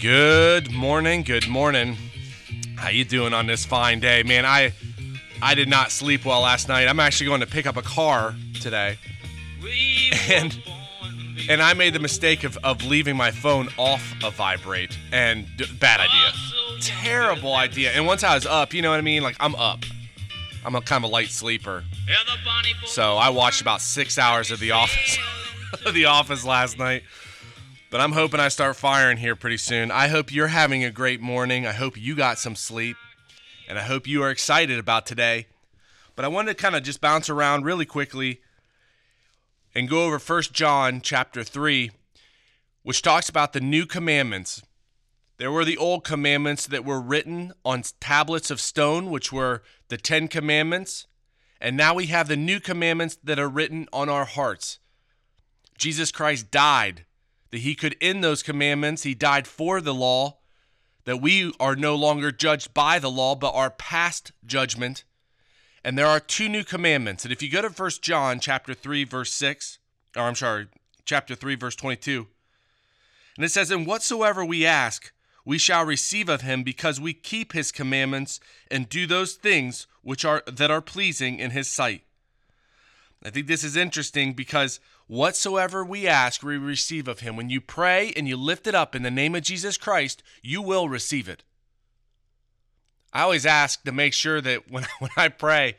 Good morning. Good morning. How you doing on this fine day, man? I I did not sleep well last night. I'm actually going to pick up a car today, and and I made the mistake of, of leaving my phone off of vibrate, and d- bad idea, terrible idea. And once I was up, you know what I mean? Like I'm up. I'm a kind of a light sleeper, so I watched about six hours of The Office, of The Office last night. But I'm hoping I start firing here pretty soon. I hope you're having a great morning. I hope you got some sleep. And I hope you are excited about today. But I wanted to kind of just bounce around really quickly and go over 1 John chapter 3, which talks about the new commandments. There were the old commandments that were written on tablets of stone, which were the 10 commandments. And now we have the new commandments that are written on our hearts. Jesus Christ died that he could end those commandments. He died for the law, that we are no longer judged by the law, but are past judgment. And there are two new commandments. And if you go to 1 John chapter 3, verse 6, or I'm sorry, chapter 3, verse 22, and it says, And whatsoever we ask, we shall receive of him, because we keep his commandments and do those things which are that are pleasing in his sight. I think this is interesting because whatsoever we ask, we receive of him. When you pray and you lift it up in the name of Jesus Christ, you will receive it. I always ask to make sure that when, when I pray,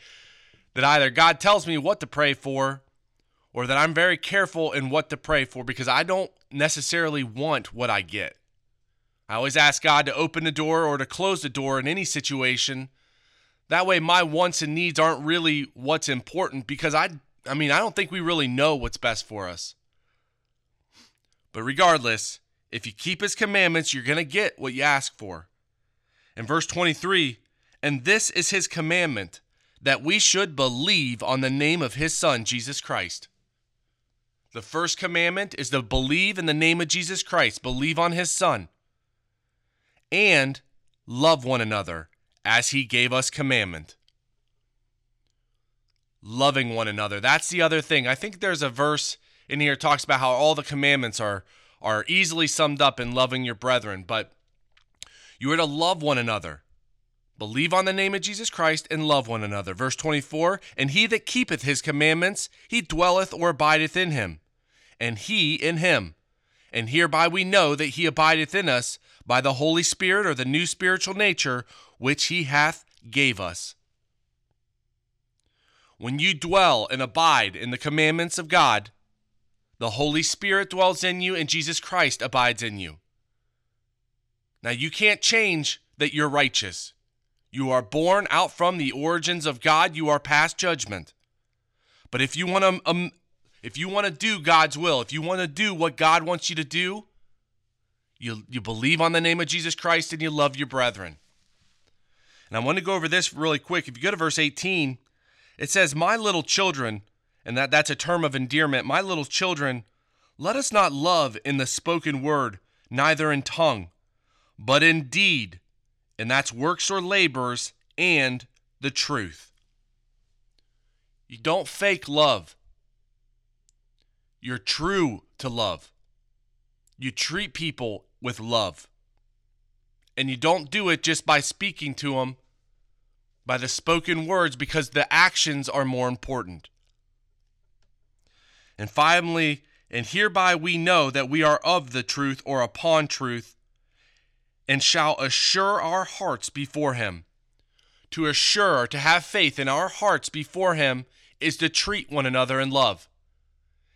that either God tells me what to pray for or that I'm very careful in what to pray for because I don't necessarily want what I get. I always ask God to open the door or to close the door in any situation. That way, my wants and needs aren't really what's important because I I mean, I don't think we really know what's best for us. But regardless, if you keep his commandments, you're going to get what you ask for. In verse 23, and this is his commandment that we should believe on the name of his son, Jesus Christ. The first commandment is to believe in the name of Jesus Christ, believe on his son, and love one another as he gave us commandment loving one another. That's the other thing. I think there's a verse in here talks about how all the commandments are are easily summed up in loving your brethren, but you are to love one another. Believe on the name of Jesus Christ and love one another. Verse 24, and he that keepeth his commandments, he dwelleth or abideth in him, and he in him. And hereby we know that he abideth in us by the Holy Spirit or the new spiritual nature which he hath gave us. When you dwell and abide in the commandments of God, the Holy Spirit dwells in you and Jesus Christ abides in you. Now, you can't change that you're righteous. You are born out from the origins of God, you are past judgment. But if you want to um, if you want to do God's will, if you want to do what God wants you to do, you you believe on the name of Jesus Christ and you love your brethren. And I want to go over this really quick. If you go to verse 18, it says, My little children, and that, that's a term of endearment, my little children, let us not love in the spoken word, neither in tongue, but in deed, and that's works or labors, and the truth. You don't fake love. You're true to love. You treat people with love. And you don't do it just by speaking to them by the spoken words because the actions are more important. And finally, and hereby we know that we are of the truth or upon truth, and shall assure our hearts before Him. To assure, to have faith in our hearts before Him, is to treat one another in love.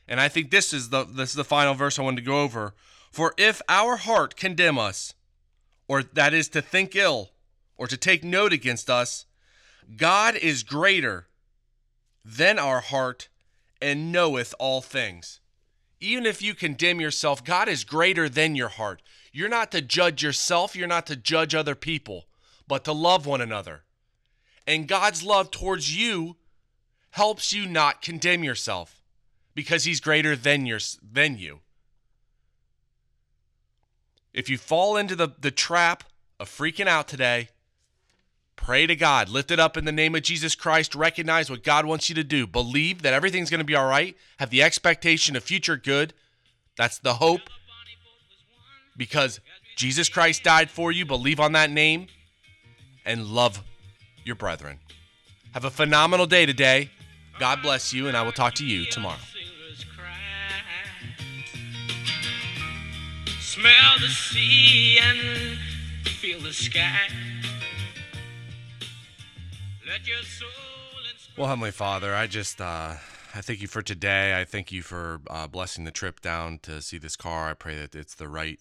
And I think this is the this is the final verse I wanted to go over. For if our heart condemn us, or that is to think ill, or to take note against us, God is greater than our heart and knoweth all things. Even if you condemn yourself, God is greater than your heart. You're not to judge yourself, you're not to judge other people, but to love one another. And God's love towards you helps you not condemn yourself because he's greater than your than you. If you fall into the, the trap of freaking out today, Pray to God. Lift it up in the name of Jesus Christ. Recognize what God wants you to do. Believe that everything's going to be all right. Have the expectation of future good. That's the hope. Because Jesus Christ died for you. Believe on that name and love your brethren. Have a phenomenal day today. God bless you, and I will talk to you tomorrow. Smell the sea and feel the sky. Well, Heavenly Father, I just uh, I thank you for today. I thank you for uh, blessing the trip down to see this car. I pray that it's the right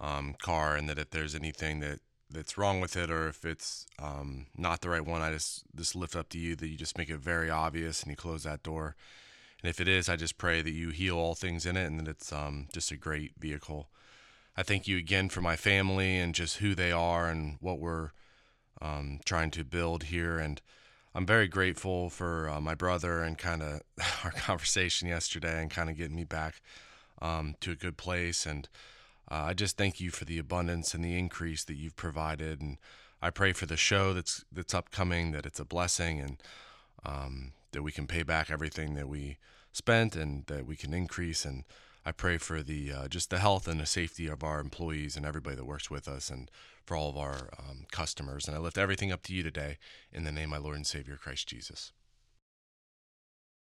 um, car and that if there's anything that that's wrong with it or if it's um, not the right one, I just just lift up to you that you just make it very obvious and you close that door. And if it is, I just pray that you heal all things in it and that it's um, just a great vehicle. I thank you again for my family and just who they are and what we're um, trying to build here. And I'm very grateful for uh, my brother and kind of our conversation yesterday and kind of getting me back um, to a good place. And uh, I just thank you for the abundance and the increase that you've provided. And I pray for the show that's that's upcoming that it's a blessing and um, that we can pay back everything that we spent and that we can increase and I pray for the uh, just the health and the safety of our employees and everybody that works with us, and for all of our um, customers. And I lift everything up to you today in the name of my Lord and Savior Christ Jesus.